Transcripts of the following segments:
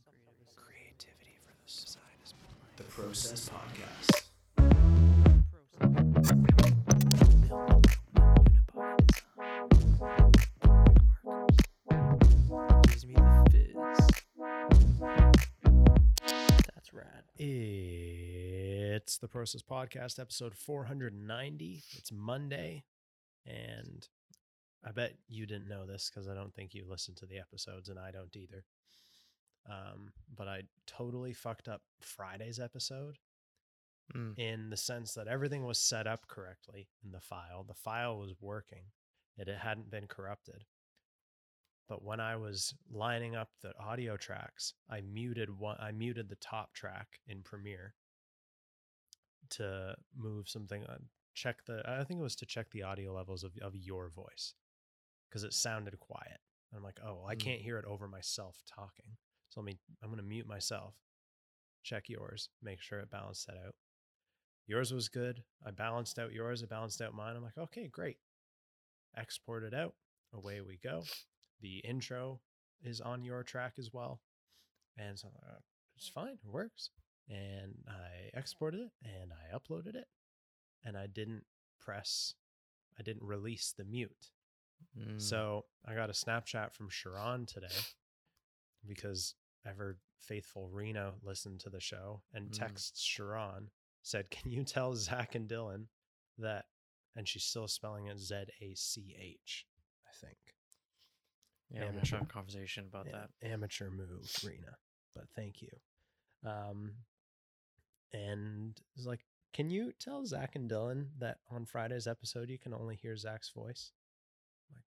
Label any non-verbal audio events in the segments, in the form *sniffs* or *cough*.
Some creative Creativity for the side is the Process Podcast. Gives me the fizz. That's rad. It's the Process Podcast, episode 490. It's Monday, and I bet you didn't know this because I don't think you listened to the episodes, and I don't either. Um, but I totally fucked up Friday's episode Mm. in the sense that everything was set up correctly in the file. The file was working, and it hadn't been corrupted. But when I was lining up the audio tracks, I muted one. I muted the top track in Premiere to move something. Uh, check the. I think it was to check the audio levels of of your voice because it sounded quiet. And I'm like, oh, I Mm. can't hear it over myself talking. So let me. I'm gonna mute myself. Check yours. Make sure it balanced that out. Yours was good. I balanced out yours. I balanced out mine. I'm like, okay, great. Export it out. Away we go. The intro is on your track as well. And so uh, it's fine. It works. And I exported it and I uploaded it. And I didn't press, I didn't release the mute. Mm. So I got a Snapchat from Sharon today because ever faithful Rena listened to the show and Mm. texts Sharon said, "Can you tell Zach and Dylan that?" And she's still spelling it Z A C H, I think. yeah, we'll amateur. have a conversation about Yeah, that. amateur move, Rena. But thank you. Um, and it's like, can you tell Zach and Dylan that on Friday's episode you can only hear Zach's voice? Like,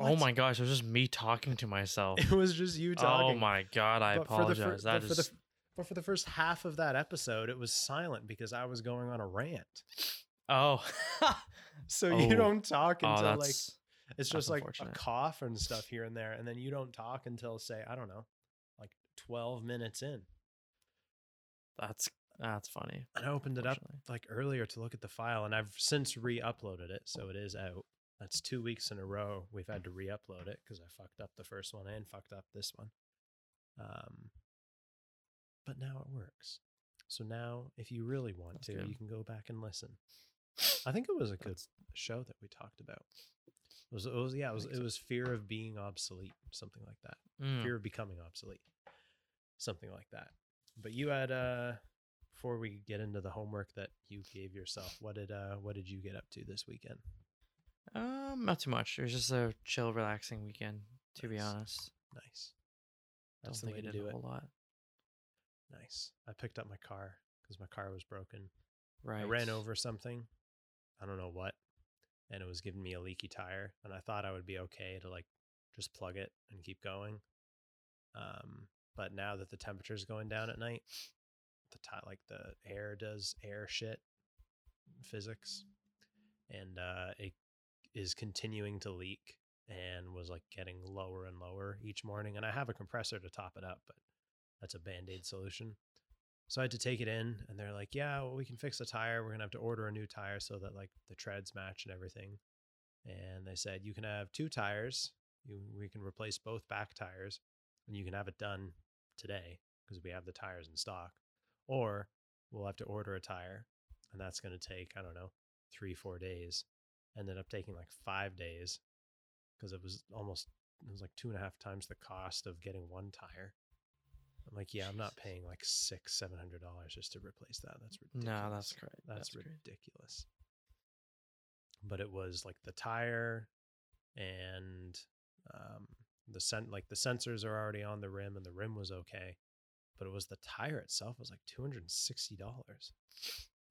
Oh my gosh, it was just me talking to myself. *laughs* It was just you oh talking. oh my god, I But for the fir- apologize. but That for the but for the first half of that episode, it was silent because I was going on a rant. oh. *laughs* So Oh. you don't talk oh, until like it's just like a cough and stuff here and there, and then you don't talk until say I don't know, like twelve minutes in. that's that's funny. And I opened it up like earlier to look at the file, and I've since re-uploaded it, so it is out. That's two weeks in a row we've had to re-upload it because I fucked up the first one and fucked up this one. Um, but now it works. So now, if you really want That's to, good. you can go back and listen. I think it was a good That's- show that we talked about. It was, it was yeah, it was it was fear of being obsolete, something like that. Mm. Fear of becoming obsolete, something like that. But you had uh, before we get into the homework that you gave yourself, what did uh, what did you get up to this weekend? Um, not too much. It was just a chill, relaxing weekend. To be honest, Nice, don't that's the think way I to did do a it. whole lot. Nice. I picked up my car because my car was broken. Right. I ran over something. I don't know what. And it was giving me a leaky tire. And I thought I would be okay to like just plug it and keep going. Um, but now that the temperature's going down at night, the ti- like the air does air shit physics. And uh it is continuing to leak and was like getting lower and lower each morning. And I have a compressor to top it up, but that's a band-aid solution. So I had to take it in, and they're like, "Yeah, well, we can fix the tire. We're gonna have to order a new tire so that like the treads match and everything." And they said you can have two tires. You we can replace both back tires, and you can have it done today because we have the tires in stock. Or we'll have to order a tire, and that's gonna take I don't know three four days. Ended up taking like five days because it was almost it was like two and a half times the cost of getting one tire. I'm like, yeah, I'm not paying like six, seven hundred dollars just to replace that. That's ridiculous. No, that's great. That's, That's great. ridiculous. But it was like the tire and um, the sen- like the sensors are already on the rim and the rim was okay. But it was the tire itself was like two hundred and sixty dollars.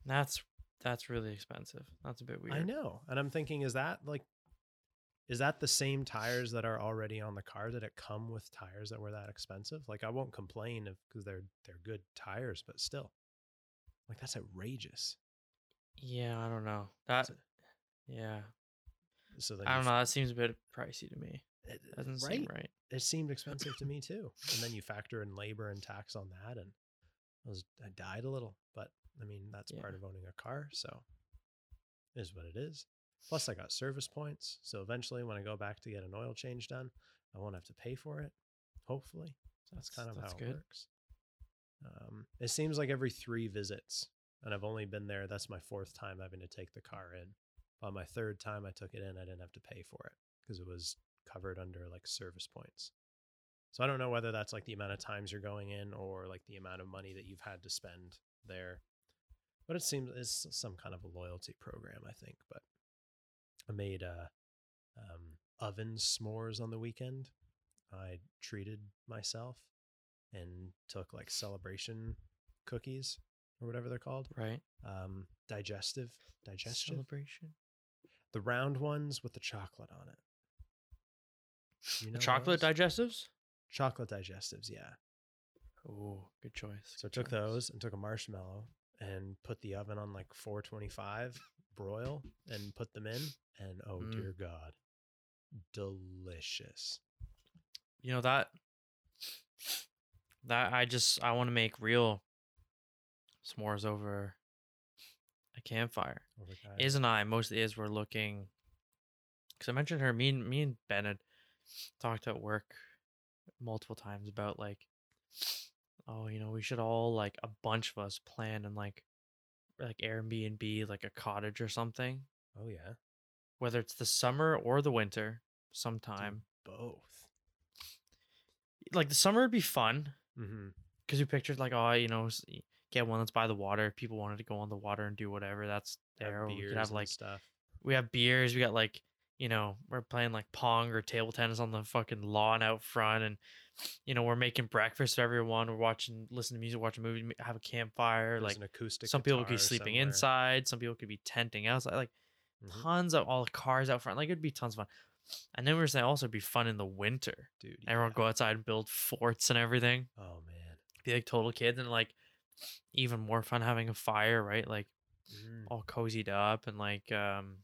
That's that's really expensive. That's a bit weird. I know. And I'm thinking, is that like is that the same tires that are already on the car? Did it come with tires that were that expensive? Like I won't complain if because they're they're good tires, but still. Like that's outrageous. Yeah, I don't know. That. Yeah, So I don't know. That seems a bit pricey to me. Eh, it, Doesn't right? seem right. It seemed expensive to me *coughs* too. And then you factor in labor and tax on that, and I was I died a little. But I mean, that's part of owning a car, so it is what it is. Plus, I got service points, so eventually, when I go back to get an oil change done, I won't have to pay for it. Hopefully, That's kind of that's how good. it works. Um, it seems like every three visits, and I've only been there. That's my fourth time having to take the car in. On my third time I took it in, I didn't have to pay for it because it was covered under like service points. So I don't know whether that's like the amount of times you're going in or like the amount of money that you've had to spend there. But it seems it's some kind of a loyalty program, I think. But I made uh, um, oven s'mores on the weekend. I treated myself and took like celebration cookies or whatever they're called. Right. Um, digestive, digestive, Celebration. the round ones with the chocolate on it. You know Chocolate those? digestives. chocolate digestives, yeah. Oh, good choice. So I took choice. those and took a marshmallow and put the oven on like 425 broil and put them in. And oh Mm. dear God, delicious. You know that. That I just I want to make real s'mores over a campfire. Overkind. Iz and I mostly is we're looking because I mentioned her. Me and me and Ben had talked at work multiple times about like, oh, you know, we should all like a bunch of us plan and like, like Airbnb, like a cottage or something, oh yeah, whether it's the summer or the winter, Do sometime. both. Like the summer would be fun Mm-hmm. because we pictured like, oh, you know, get one that's by the water. If people wanted to go on the water and do whatever, that's there. We could have like stuff. we have beers. We got like, you know, we're playing like pong or table tennis on the fucking lawn out front, and you know, we're making breakfast for everyone. We're watching, listening to music, watching a movie, have a campfire. There's like an acoustic. some people could be sleeping somewhere. inside, some people could be tenting outside. Like Mhm. tons of all the cars out front. Like it'd be tons of fun. And then we are saying also it'd be fun in the winter. dude. Everyone go outside and build forts and everything. Oh man. Be like total kids and like even more fun having a fire, right? Like Mm. all cozied up and like um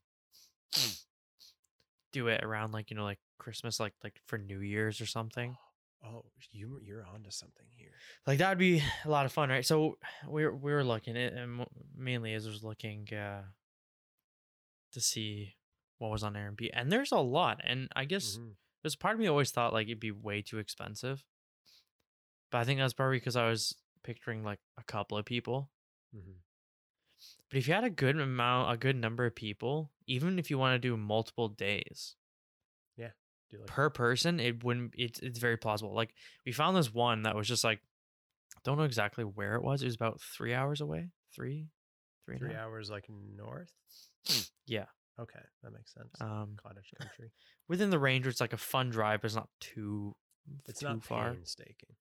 do it around like you know like christmas like like for new year's or something Oh, you you're onto something here. like that would be *sighs* a lot of fun right so we were we were looking at and mainly as was looking uh to see what was on airbnb and there's a lot and i guess Mhm. there's part of me always thought like it'd be way too expensive but i think that's probably because i was picturing like a couple of people Mhm. But if you had a good amount, a good number of people, even if you want to do multiple days Do like per person, it wouldn't. It's it's very plausible. Like we found this one that was just like, don't know exactly where it was. It was about three hours away. Three, three, three hours like north. Yeah. Okay, that makes sense. Um, Cottage *laughs* country. within the range, where it's like a fun drive, but it's not too, It's too not far. painstaking.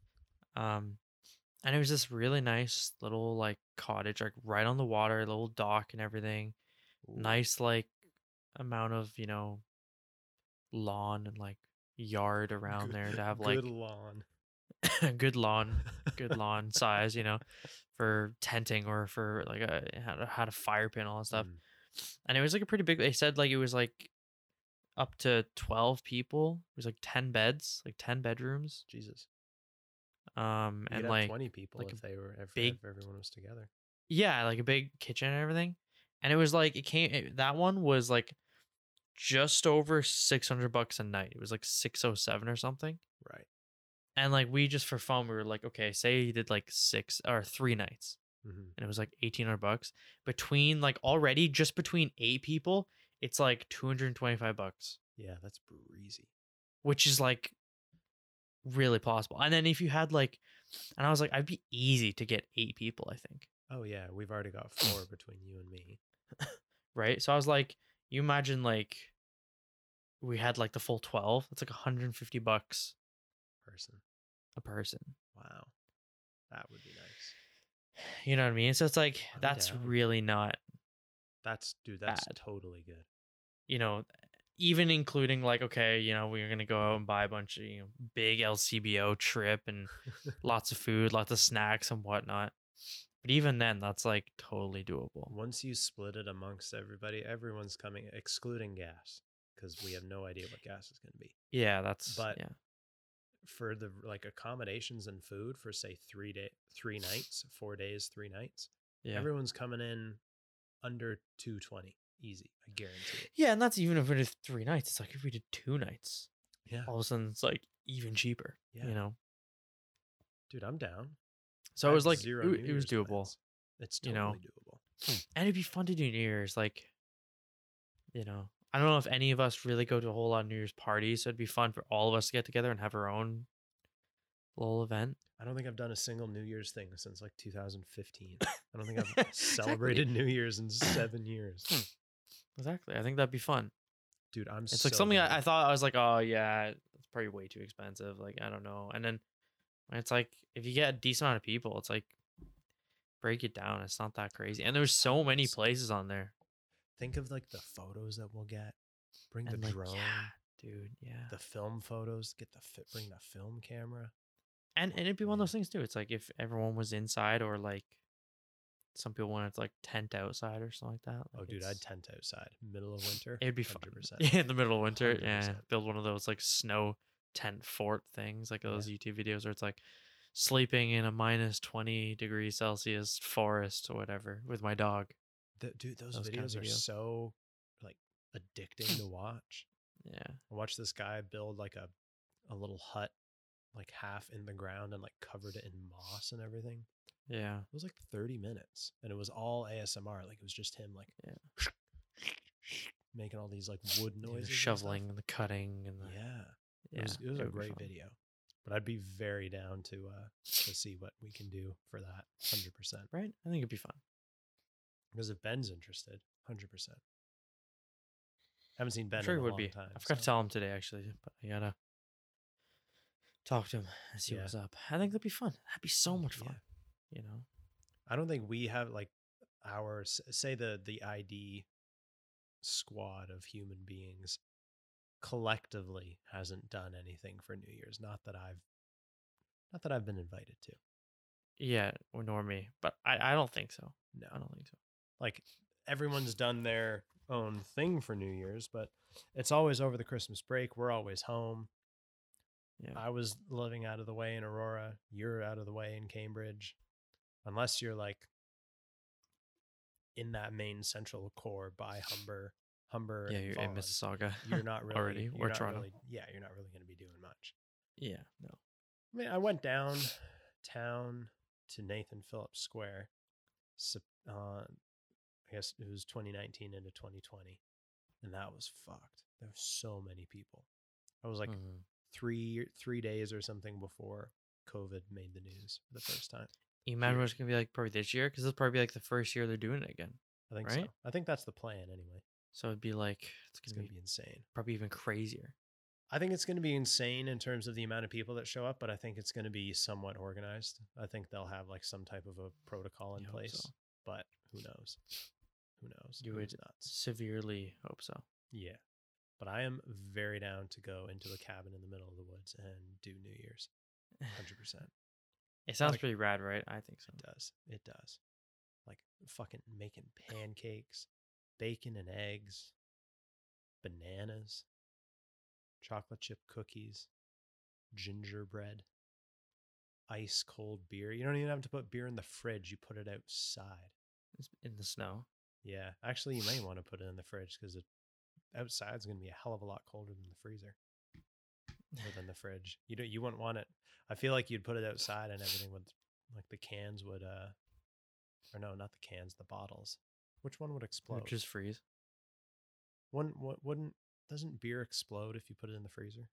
Um, and it was this really nice little like cottage, like right on the water, little dock and everything. Ooh. nice like amount of you know lawn and like yard around Good- there to *laughs* have like good lawn. *laughs* good lawn good *laughs* lawn size you know for tenting or for like a had a, had a fire pit and all that stuff Mm. and it was like a pretty big they said like it was like up to 12 people it was like 10 beds like 10 bedrooms Jesus. Um and like twenty people like if they were if, big- if everyone was together. yeah like a big kitchen and everything. And it was like it came it, that one was like just over 600 bucks a night. It was like 607 or something. Right. and like we just for fun we were like okay say you did like six or three nights. Hmm and it was like 1800 bucks. Between like already just between eight people it's like 225 bucks. Yeah, that's breezy. which is like really possible and then if you had like and i was like i'd be easy to get eight people i think Oh yeah, we've already got *clears throat* four between you and me. right so i was like you imagine like we had like the full 12 it's like 150 bucks Person. a person Wow. That would be nice. you know what i mean so it's like I'm that's down. really not That's dude, that's Bad. totally good. you know, even including like, okay, you know, we're gonna go out and buy a bunch of you know big LCBO trip and *laughs* lots of food, lots of snacks and whatnot. But even then, that's like totally doable. Once you split it amongst everybody, everyone's coming, excluding gas, because we have no idea what gas is going to be. Yeah, that's But yeah, For the like accommodations and food for say three day, three nights, four days, three nights, yeah, everyone's coming in under two twenty, easy. I guarantee it. yeah. And that's even if we did three nights. It's like if we did two nights, Yeah, all of a sudden it's like even cheaper. Yeah. You know, Dude, I'm down. So I it was like zero it, New it was Year's doable, plans. It's you totally know. doable. Hmm. and it'd be fun to do New Year's. Like, you know, I don't know if any of us really go to a whole lot of New Year's parties, so it'd be fun for all of us to get together and have our own little event. I don't think I've done a single New Year's thing since like 2015. I don't think I've *laughs* celebrated New Year's in seven years. Hmm. Exactly. I think that'd be fun. Dude, I'm It's like something. I, I thought I was like, oh yeah, it's probably way too expensive. Like I don't know. And then it's like if you get a decent amount of people, it's like break it down. It's not that crazy. And there's so many places on there. Think of like the photos that we'll get. Bring And the like, drone, yeah, dude, yeah. the film photos. Get the fi- bring the film camera. and and it'd be one of those things too. It's like if everyone was inside or like some people wanted to like tent outside or something like that. Oh, dude, I'd tent outside, middle of winter. It'd be fun. *laughs* 100%. Yeah, in the middle of winter. Yeah, 100%. build one of those like snow tent fort things, like Yeah. those YouTube videos where it's like sleeping in a minus twenty degrees Celsius forest or whatever with my dog. Th- dude, those, Those kind of videos are so like addicting to *laughs* watch. Yeah, I watched this guy build like a a little hut, like half in the ground and like covered it in moss and everything. Yeah. It was like 30 minutes and it was all ASMR. Like it was just him like Yeah. making all these like wood Yeah, the noises. and shoveling and the cutting and the Yeah. yeah. It was it was a great video. But I'd be very down to uh to see what we can do for that 100%. right? I think it'd be fun. Because if Ben's interested, 100%. Haven't seen Ben I'm sure in it a would be. time. I forgot to so- tell him today actually, but I gotta talk to him and see Yeah. what's up. I think that'd be fun. That'd be so much Yeah. You know. I don't think we have like our say the the ID squad of human beings collectively hasn't done anything for New Year's. Not that I've not that I've been invited to. Yeah, or nor me, but I, I don't think so. No. I don't think so. Like everyone's done their own thing for New Year's, but it's always over the Christmas break. We're always home. Yeah. I was living out of the way in Aurora. You're out of the way in Cambridge. Unless you're like in that main central core by Humber, Humber, yeah, you're in Mississauga. You're *laughs* not really already, or Toronto. really- yeah, you're not really going to be doing much. Yeah, no. I mean, I went down town to Nathan Phillips Square. Uh, I guess it was 2019 into 2020, and that was fucked. There were so many people. I was like Mhm. three three days or something before COVID made the news for the first time. You imagine what it's gonna be like probably this year, because will probably be like the first year they're doing it again. I think Right? so. I think that's the plan anyway. So it'd be like it's It's gonna, going to be, be insane. probably even crazier. I think it's going to be insane in terms of the amount of people that show up, but I think it's going to be somewhat organized. I think they'll have like some type of a protocol in You place, so. but who knows? Who knows? You Who's would nuts? severely hope so. Yeah. But I am very down to go into a cabin in the middle of the woods and do New Year's. 100%. It sounds Like- pretty rad, right? I think so. It does. It does. Like fucking making pancakes, bacon and eggs, bananas, chocolate chip cookies, gingerbread, ice cold beer. You don't even have to put beer in the fridge. You put it outside. It's in the snow. Yeah. Actually, you may *laughs* want to put it in the fridge because it outside's going to be a hell of a lot colder than the freezer or than the fridge. You don't. You wouldn't want it. I feel like you'd put it outside and everything would, like the cans would, uh, or no, not the cans, the bottles. Which one would explode? just freeze. One, what wouldn't? Doesn't beer explode if you put it in the freezer?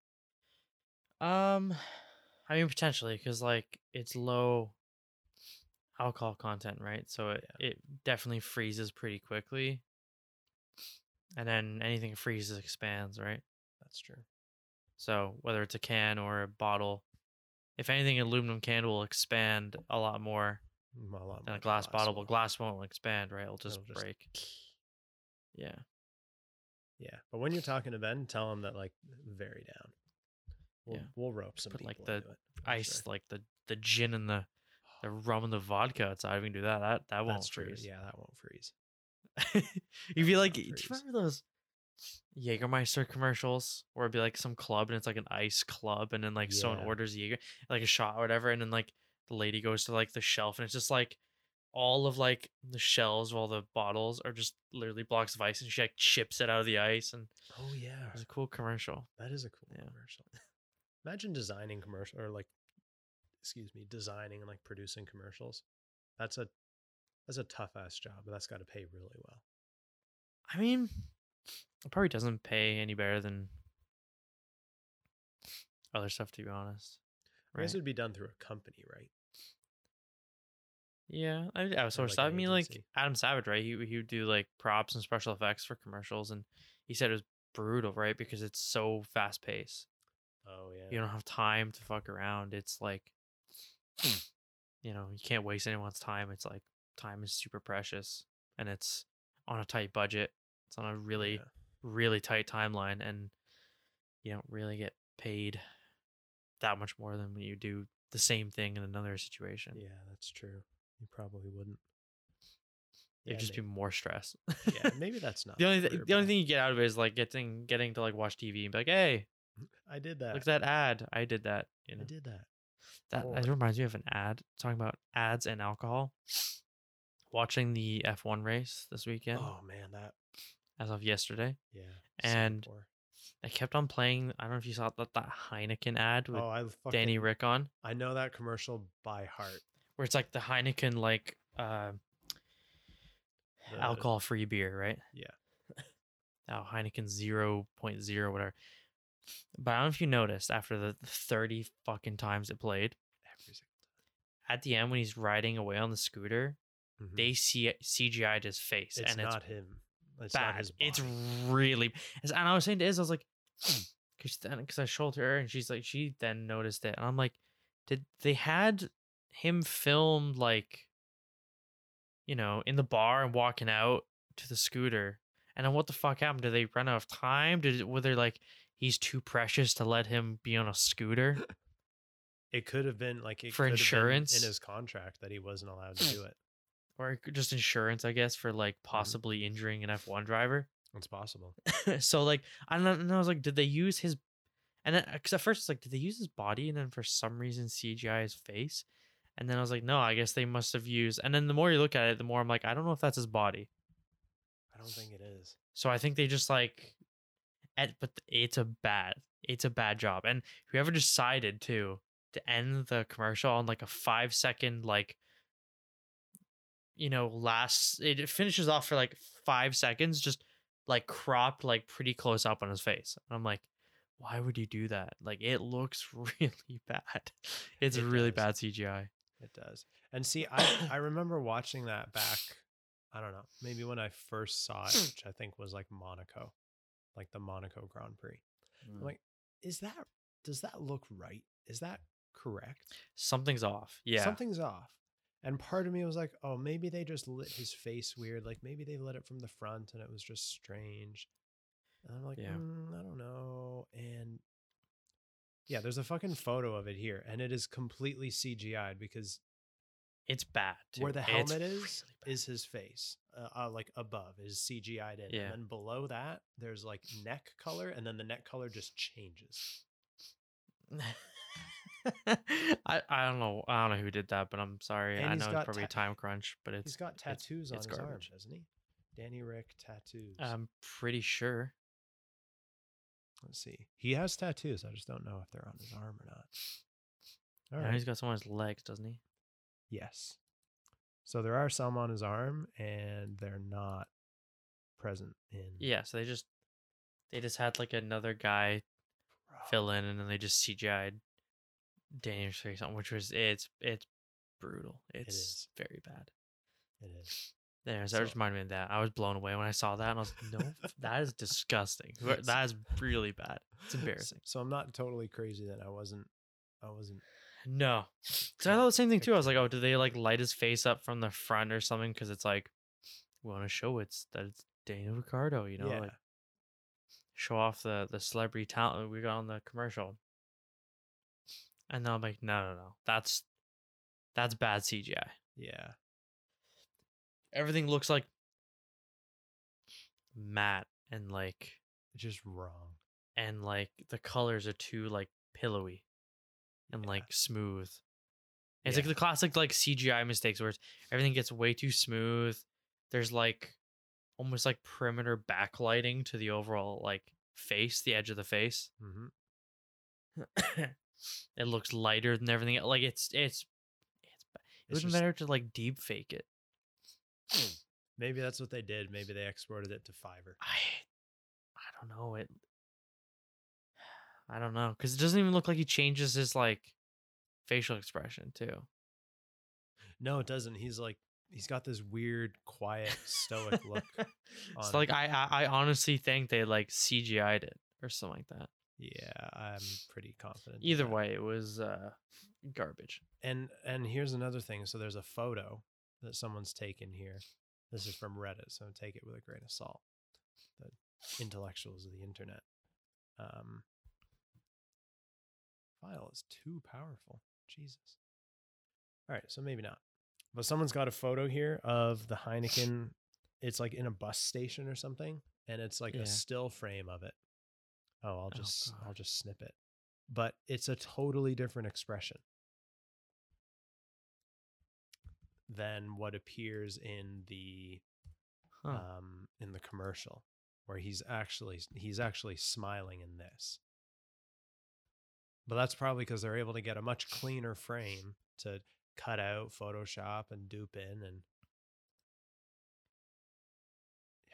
Um, I mean potentially because like it's low alcohol content, right? So it it definitely freezes pretty quickly, and then anything freezes expands, right? That's true. So whether it's a can or a bottle, if anything, an aluminum can will expand a lot more A lot than a glass bottle, will. but glass won't expand, right? It'll just It'll just- break. Yeah. Yeah, but when you're talking to Ben, tell him that like very down. We'll, Yeah. we'll rope some Put, like, the. Ice sure. like the the gin and the the rum and the vodka outside. We can do that. That that won't That's true. freeze. Yeah, that won't freeze. *laughs* You'd be like, do you remember those Jägermeister commercials where it'd be like some club and it's like an ice club and then like someone Yeah. orders Jaeger, like a shot or whatever, and then like the lady goes to like the shelf and it's just like all of like the shelves of all the bottles are just literally blocks of ice and she like chips it out of the ice and Oh yeah, it's a cool commercial. that is a cool Yeah. commercial. Imagine designing commercial or like excuse me, designing and like producing commercials. That's a that's a tough ass job, but that's got to pay really well. I mean, it probably doesn't pay any better than other stuff, to be honest. I guess Right. it would be done through a company, right? Yeah, I, I was Or sort of. like I mean, like. Adam Savage, right? He he would do like props and special effects for commercials, and he said it was brutal, right? Because it's so fast paced. Oh yeah. You don't have time to fuck around. It's like, *sniffs* you know, you can't waste anyone's time. It's like time is super precious, and it's on a tight budget. It's on a really Yeah. really tight timeline, and you don't really get paid that much more than when you do the same thing in another situation. Yeah, that's true. You probably wouldn't. It'd Yeah, just be more stress. yeah, maybe *laughs* that's not the only th- the only thing you get out of it is like getting getting to like watch TV and be like, hey, *laughs* I did that. look at that ad. I did that. You know I did that. that Oh, that reminds me of an ad talking about ads and alcohol. Watching the F1 race this weekend Oh man, that as of yesterday, yeah. And Singapore. I kept on playing. I don't know if you saw that that Heineken ad with oh, I fucking, Danny Ric on, I know that commercial by heart. where it's like the Heineken like uh, alcohol free beer, right? Yeah. Oh, Heineken 0.0, whatever. But I don't know if you noticed after the 30 fucking times it played, Every single at the end when he's riding away on the scooter. Mhm. they see CGI'd his face. It's and it's not him. It's bad. It's really. And I was saying to Iz, I was like, hmm, because then because I showed her and she's like, she then noticed it, and I'm like, did they had him filmed like, you know, in the bar and walking out to the scooter, and then what the fuck happened? Did they run out of time? Did were they like he's too precious to let him be on a scooter? *laughs* It could have been like it For could have been insurance? in his contract that he wasn't allowed to hmm. do it. Or just insurance, I guess, for like mm-hmm. possibly injuring an F1 driver. It's possible. *laughs* so like I don't know, and I was like, did they use his? And then uh, because at first it's like, did they use his body? And then for some reason CGI his face. And then I was like, no, I guess they must have used. And then the more you look at it, the more I'm like, I don't know if that's his body. I don't think it is. So I think they just like, at, but it's a bad, it's a bad job. And whoever decided to to end the commercial on like a five second like, you know, last it finishes off for like five seconds, just like cropped like pretty close up on his face. And I'm like, why would you do that? Like it looks *laughs* really bad. It's It really does. bad CGI. It does. And see, I I remember watching that back. I don't know, maybe when I first saw it, *sniffs* which I think was like Monaco, like the Monaco Grand Prix. I'm mm. like, is that does that look right? Is that correct? Something's off. Yeah. Something's off. And part of me was like, oh, maybe they just lit his face weird. Like maybe they lit it from the front and it was just strange. And I'm like, Yeah. "Mm, I don't know. And yeah, there's a fucking photo of it here, and it is completely CGI'd because It's bad. where too. the It's helmet is really is his face, uh, uh, like above is CGI'd in, Yeah. and then below that there's like neck color, and then the neck color just changes. *laughs* *laughs* I, I don't know I don't know who did that, but I'm sorry. And I know it's probably a ta- time crunch, but it's He's got it's- tattoos on it's his arm, garbage. hasn't he? Danny Ric tattoos. I'm pretty sure. Let's see. He has tattoos. I just don't know if they're on his arm or not. All right. he's got some on his legs, doesn't he? Yes. So there are some on his arm, and they're not present in. Yeah, so they just they just had like another guy Bro. fill in and then they just CGI'd Daniel's face on, which was it's it's brutal. It's is. very bad. It is. There, so, So- that just reminded me of that. I was blown away when I saw that, and I was like, "No, *laughs* that is disgusting. That is really bad. It's embarrassing." So I'm not totally crazy that I wasn't. I wasn't. No, *laughs* because I thought the same thing too. I was like, "Oh, did they like light his face up from the front or something?" Because it's like, we want to show it's that it's Daniel Ricciardo, you know, yeah. like show off the the celebrity talent we got on the commercial. And then I'm like, no, no, no, that's that's bad CGI. yeah. Everything looks like matte and like It's just wrong. and like the colors are too like pillowy and Yeah. like smooth. It's Yeah. like the classic like CGI mistakes where it's, everything gets way too smooth. There's like almost like perimeter backlighting to the overall like face, the edge of the face. *coughs* *coughs* hmm it looks lighter than everything. el- Like it's it's it's. It It's would be just- better to like deep fake it. Hmm, maybe that's what they did. Maybe they exported it to Fiverr. I I don't know it. *sighs* I don't know because it doesn't even look like he changes his like facial expression too. No, it doesn't. He's like he's got this weird, quiet, stoic look. *laughs* It's on like. I, I I honestly think they like CGI'd it or something like that. Yeah, I'm pretty confident. Either way, it was uh garbage. And and here's another thing. So there's a photo that someone's taken here. This is from Reddit, so take it with a grain of salt. The intellectuals of the internet. Um, file is too powerful. Jesus. All right, so maybe not. But someone's got a photo here of the Heineken. It's like in a bus station or something, and it's like Yeah. a still frame of it. Oh, I'll Oh, just I'll just snip it. But it's a totally different expression than what appears in the Huh. um in the commercial where he's actually he's actually smiling in this. But that's probably because they're able to get a much cleaner frame to cut out Photoshop and dupe in and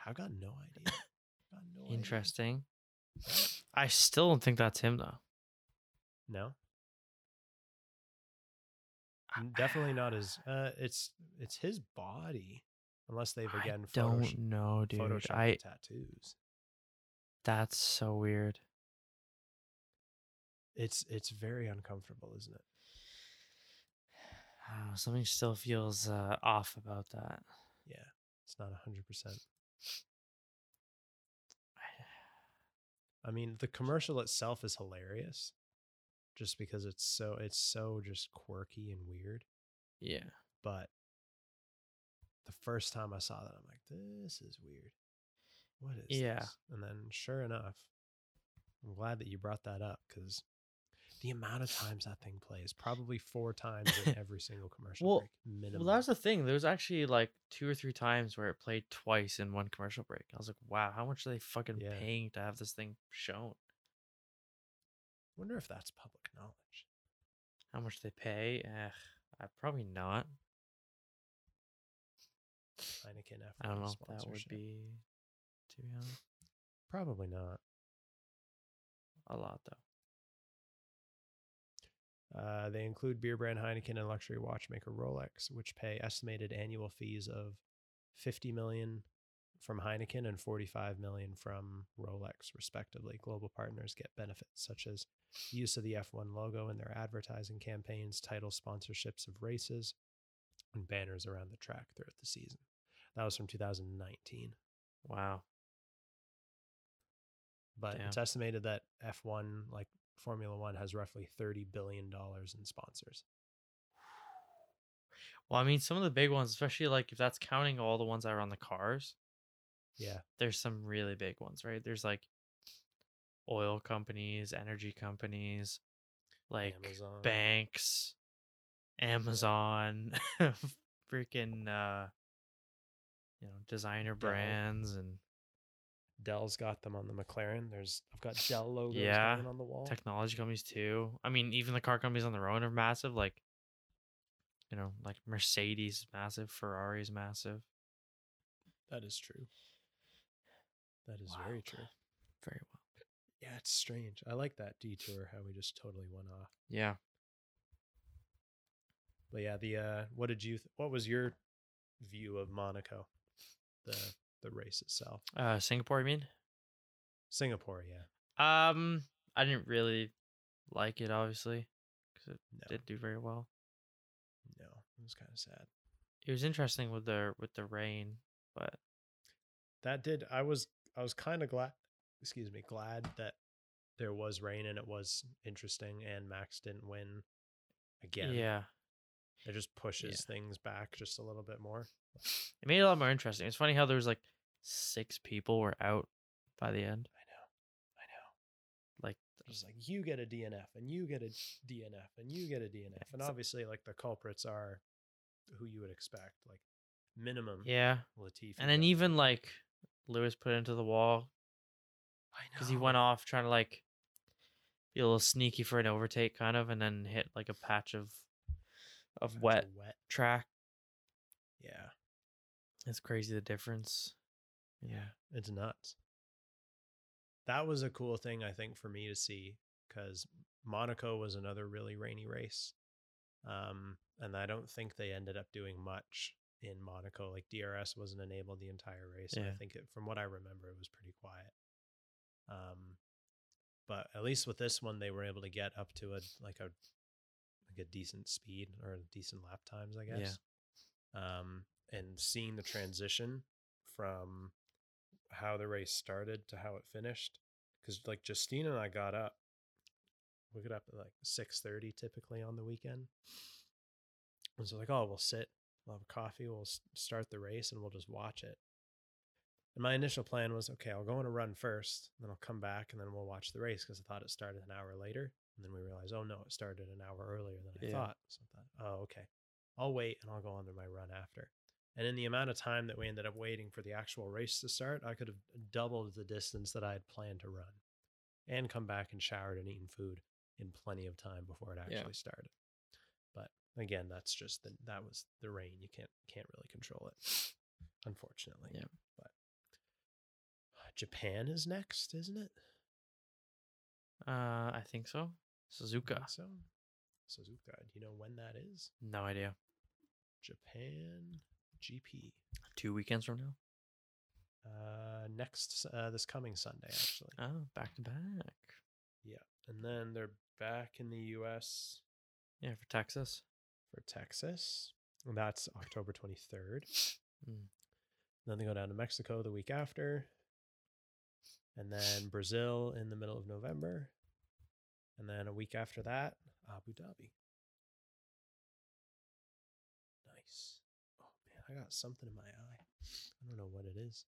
I've got no idea. *coughs* Got no idea. I still don't think that's him though. No. Definitely not as uh it's it's his body unless they've I again don't photosh- know, dude. photoshopped I tattoos. that's so weird. It's it's very uncomfortable, isn't it? Oh, something still feels uh, off about that. Yeah. It's not a hundred percent. I mean, the commercial itself is hilarious, just because it's so it's so just quirky and weird. Yeah. But the first time I saw that, I'm like, this is weird. What is Yeah. this? And then, sure enough, I'm glad that you brought that up because the amount of times that thing plays, probably four times in *laughs* every single commercial Well- break, minimum. Well, that was the thing. There was actually like two or three times where it played twice in one commercial break. I was like, wow, how much are they fucking Yeah. paying to have this thing shown? wonder if that's public knowledge. How much they pay? Eh, I probably not. Heineken F1 I don't know if that would be, to be honest, Probably not. a lot though. Uh, they include beer brand Heineken and luxury watchmaker Rolex, which pay estimated annual fees of 50 million from Heineken and 45 million from Rolex, respectively. Global partners get benefits such as use of the F1 logo in their advertising campaigns, title sponsorships of races, and banners around the track throughout the season. That was from 2019. Wow. But it's estimated that F1, like Formula One, has roughly $30 billion in sponsors. Well, I mean, some of the big ones, especially like if that's counting all the ones that are on the cars, Yeah. there's some really big ones, right? There's like oil companies, energy companies, like Amazon. banks, Amazon, *laughs* freaking uh you know, designer brands and Dell's got them on the McLaren. There's I've got Dell logos Yeah, on the wall. technology companies too. I mean, even the car companies on their own are massive, like you know, like Mercedes is massive, Ferrari is massive. that is true. That is very true. Very well. Yeah, it's strange. I like that detour how we just totally went off. Yeah. But yeah, the uh what did you th- what was your view of Monaco? The the race itself. Uh Singapore, I mean? Singapore, yeah. Um, I didn't really like it, obviously, because it No. didn't do very well. No. It was kind of sad. It was interesting with the with the rain, but That did I was I was kind of glad excuse me, glad that there was rain and it was interesting and Max didn't win again. yeah, It just pushes things back just a little bit more. it made it a lot more interesting. It's funny how there was like six people were out by the end. I know. I know. Like, It's like you get a DNF and you get a DNF and you get a DNF. And obviously like the culprits are who you would expect, like minimum yeah, Latifi. and then even like Lewis put into the wall I because he went off trying to like be a little sneaky for an overtake, kind of, and then hit like a patch of of wet wet. track. Yeah. It's crazy the difference. Yeah, it's nuts. That was a cool thing I think for me to see because Monaco was another really rainy race, um, and I don't think they ended up doing much in Monaco. Like DRS wasn't enabled the entire race, and I think it, from what I remember, it was pretty quiet. Um, but at least with this one, they were able to get up to a like a like a decent speed or decent lap times, I Yeah. guess. Um, and seeing the transition from how the race started to how it finished, because like Justine and I got up, we get up at like six thirty typically on the weekend, and so like, oh, we'll sit, we'll have a coffee, we'll start the race, and we'll just watch it. And my initial plan was, okay, I'll go on a run first, then I'll come back, and then we'll watch the race because I thought it started an hour later. And then we realized, oh no, it started an hour earlier than I Yeah. thought. So I thought, oh, okay, I'll wait and I'll go on to my run after. And in the amount of time that we ended up waiting for the actual race to start, I could have doubled the distance that I had planned to run and come back and showered and eaten food in plenty of time before it Yeah. actually started. But again, that's just the, that was the rain. You can't can't really control it, unfortunately. Yeah. But Japan is next, isn't it? Uh, I think so. Suzuka. So Suzuka. Do you know when that is? No idea. Japan GP. Two weekends from now. Uh, next uh, this coming Sunday actually. Oh, back to back. Yeah, and then they're back in the U.S. Yeah, for Texas. for Texas. And that's October 23rd. Mm. Then they go down to Mexico the week after. And then Brazil in the middle of November. And then a week after that, Abu Dhabi. Nice. Oh man, I got something in my eye. I don't know what it is.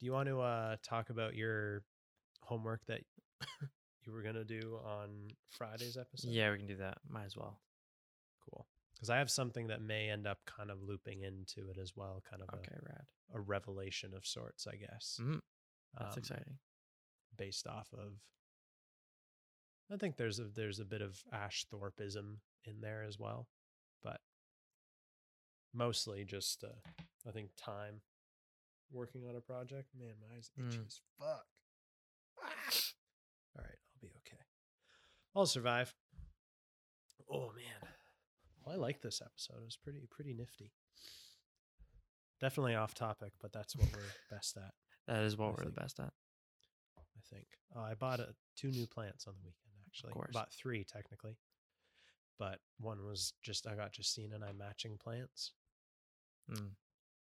Do you want to uh talk about your homework that *laughs* you were gonna do on Friday's episode? Yeah, we can do that. Might as well. Cool. Because I have something that may end up kind of looping into it as well, kind of Okay, rad. a, a revelation of sorts, I guess. Mm, that's um, exciting. Based off of, I think there's a there's a bit of Ash Thorpeism in there as well, but mostly just uh, I think time working on a project. Man, my eyes itchy Mm. as fuck. Ah! All right, I'll be okay. I'll survive. Oh man, well, I like this episode. It was pretty pretty nifty. Definitely off topic, but that's what we're *laughs* best at. That is what I we're think- the best at. I think. Uh, I bought a, two new plants on the weekend, actually. course. Bought three, technically. But one was just, I got Justine and I matching plants, Mm.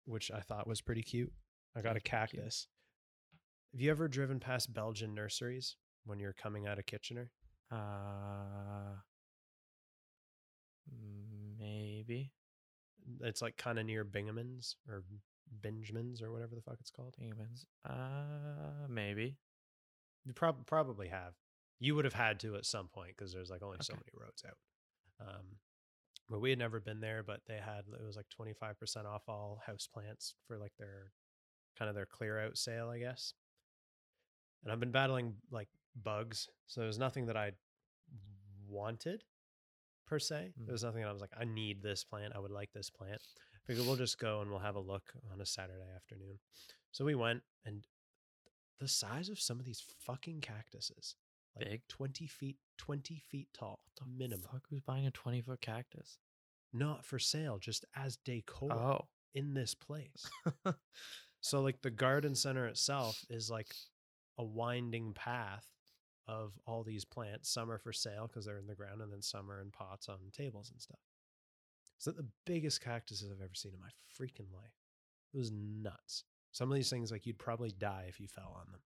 which I thought was pretty cute. I got a cactus. Have you ever driven past Belgian nurseries when you're coming out of Kitchener? Uh, maybe. It's like kind of near Bingeman's or Benjamin's or whatever the fuck it's called. Penguins. Uh, maybe. You prob- probably have. You would have had to at some point because there's like only so many roads out. Um, but we had never been there, but they had it was like 25% off all house plants for like their kind of their clear out sale, I guess. And I've been battling like bugs, so there's nothing that I wanted per se. Mm. There's nothing that I was like, I need this plant. I would like this plant. Figured we'll just go and we'll have a look on a Saturday afternoon. So we went, and the size of some of these fucking cactuses, like Big? 20 feet, 20 feet tall, The minimum. Fuck, who's buying a twenty foot cactus? Not for sale, just as decor Oh, in this place. *laughs* So like the garden center itself is like a winding path of all these plants. Some are for sale because they're in the ground, and then some are in pots on tables and stuff. So, the biggest cactuses I've ever seen in my freaking life. It was nuts. Some of these things like you'd probably die if you fell on them.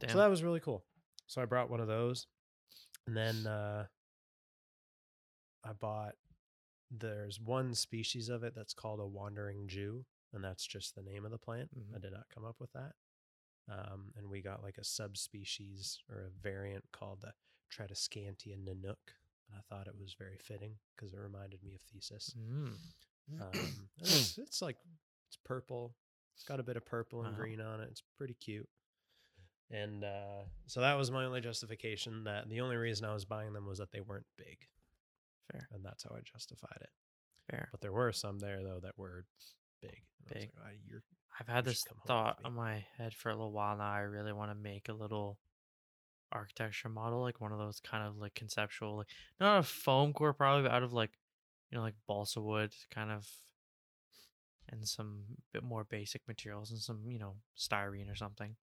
damn. So that was really cool. So I brought one of those. And then uh I bought there's one species of it that's called a wandering Jew, and that's just the name of the plant. I Mhm. did not come up with that. Um, and we got like a subspecies or a variant called the Tradescantia Nanouk. And I thought it was very fitting because it reminded me of Thesis. Mm. Um, *coughs* it's, it's like it's purple. It's got a bit of purple and Wow. green on it. It's pretty cute. And uh, so that was my only justification. That the only reason I was buying them was that they weren't big, Fair, and that's how I justified it. fair. But there were some there though that were big. And Big. like, "Ah, you're I've had this should come home with thought on my head for a little while now. I really want to make a little architecture model, like one of those kind of like conceptual, like not a foam core, probably, but out of like, you know, like balsa wood, kind of, and some bit more basic materials and some, you know, styrene or something.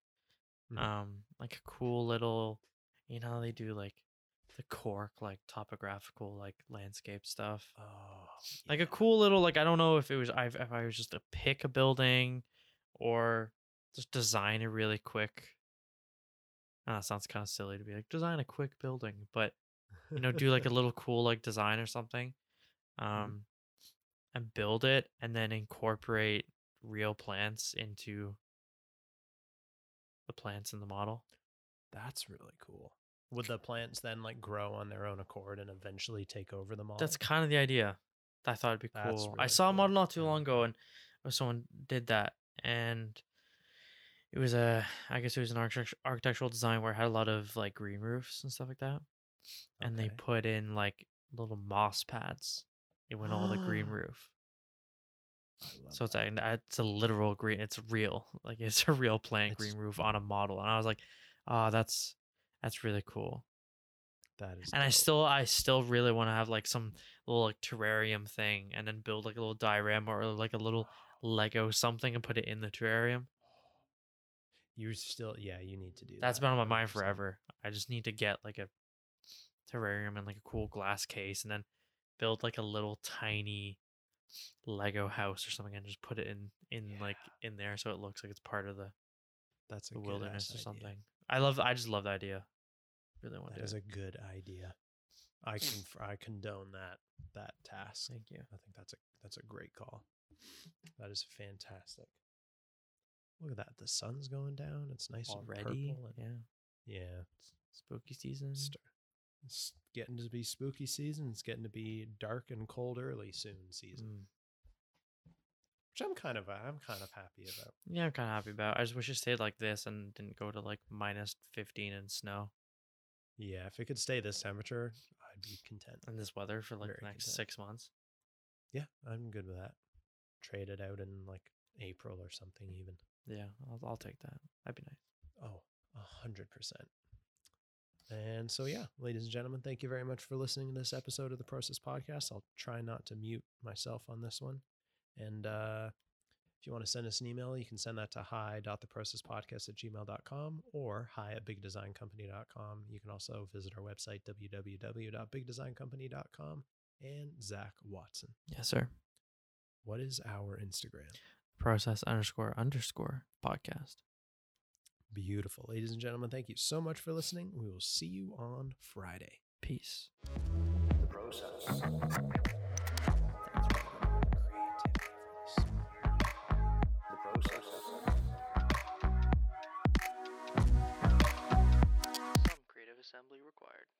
Mhm. Um, like a cool little, you know, they do like the cork, like topographical, like landscape stuff oh, like a cool little like I don't know if it was I if I was just to pick a building or just design a really quick. It sounds kind of silly to be like design a quick building, but you know, do like a *laughs* little cool like design or something, um, and build it, and then incorporate real plants into the plants in the model. That's really cool. Would the plants then like grow on their own accord and eventually take over the model? That's kind of the idea. I thought it'd be cool. I really saw a model not too long ago, and uh, someone did that, and it was a, I guess it was an architect- architectural design where it had a lot of like green roofs and stuff like that, and they put in like little moss pads. It went all the green *gasps* roof, I so it's that. a, it's a literal green. It's real, *laughs* like it's a real plant It's- green roof on a model, and I was like, oh, that's that's really cool. that is and I still I still really want to have like some little like terrarium thing and then build like a little diorama or like a little Lego something and put it in the terrarium. you still yeah you need to do That's that, been on my mind forever. I just need to get like a terrarium and like a cool glass case and then build like a little tiny Lego house or something and just put it in in like in there so it looks like it's part of the, That's a the wilderness or idea. something. I love I just love the idea. Really want That to is do a good idea. I *sniffs* can I condone that that task. Thank you. I think that's a that's a great call. That is fantastic. Look at that. The sun's going down. It's nice Already, and purple. and- yeah. yeah. Spooky season. It's getting to be spooky season. It's getting to be dark and cold early soon season, Mm. which I'm kind of I'm kind of happy about. Yeah, I'm kind of happy about. it. I just wish it stayed like this and didn't go to like minus 15 and snow Yeah, if it could stay this temperature, I'd be content. and this weather for like Very the next content. six months. Yeah, I'm good with that. Trade it out in like April or something even. Yeah, I'll, I'll take that. That'd be nice. Oh, a hundred percent. And so, yeah, ladies and gentlemen, thank you very much for listening to this episode of the Process Podcast. I'll try not to mute myself on this one. And uh, if you want to send us an email, you can send that to hi.theprocesspodcast at gmail.com or hi at bigdesigncompany.com. You can also visit our website, www.bigdesigncompany.com. And Zak Watson. Yes, sir. What is our Instagram? Process underscore underscore podcast beautiful. Ladies and gentlemen, thank you so much for listening. We will see you on Friday. Peace. The process. assembly required.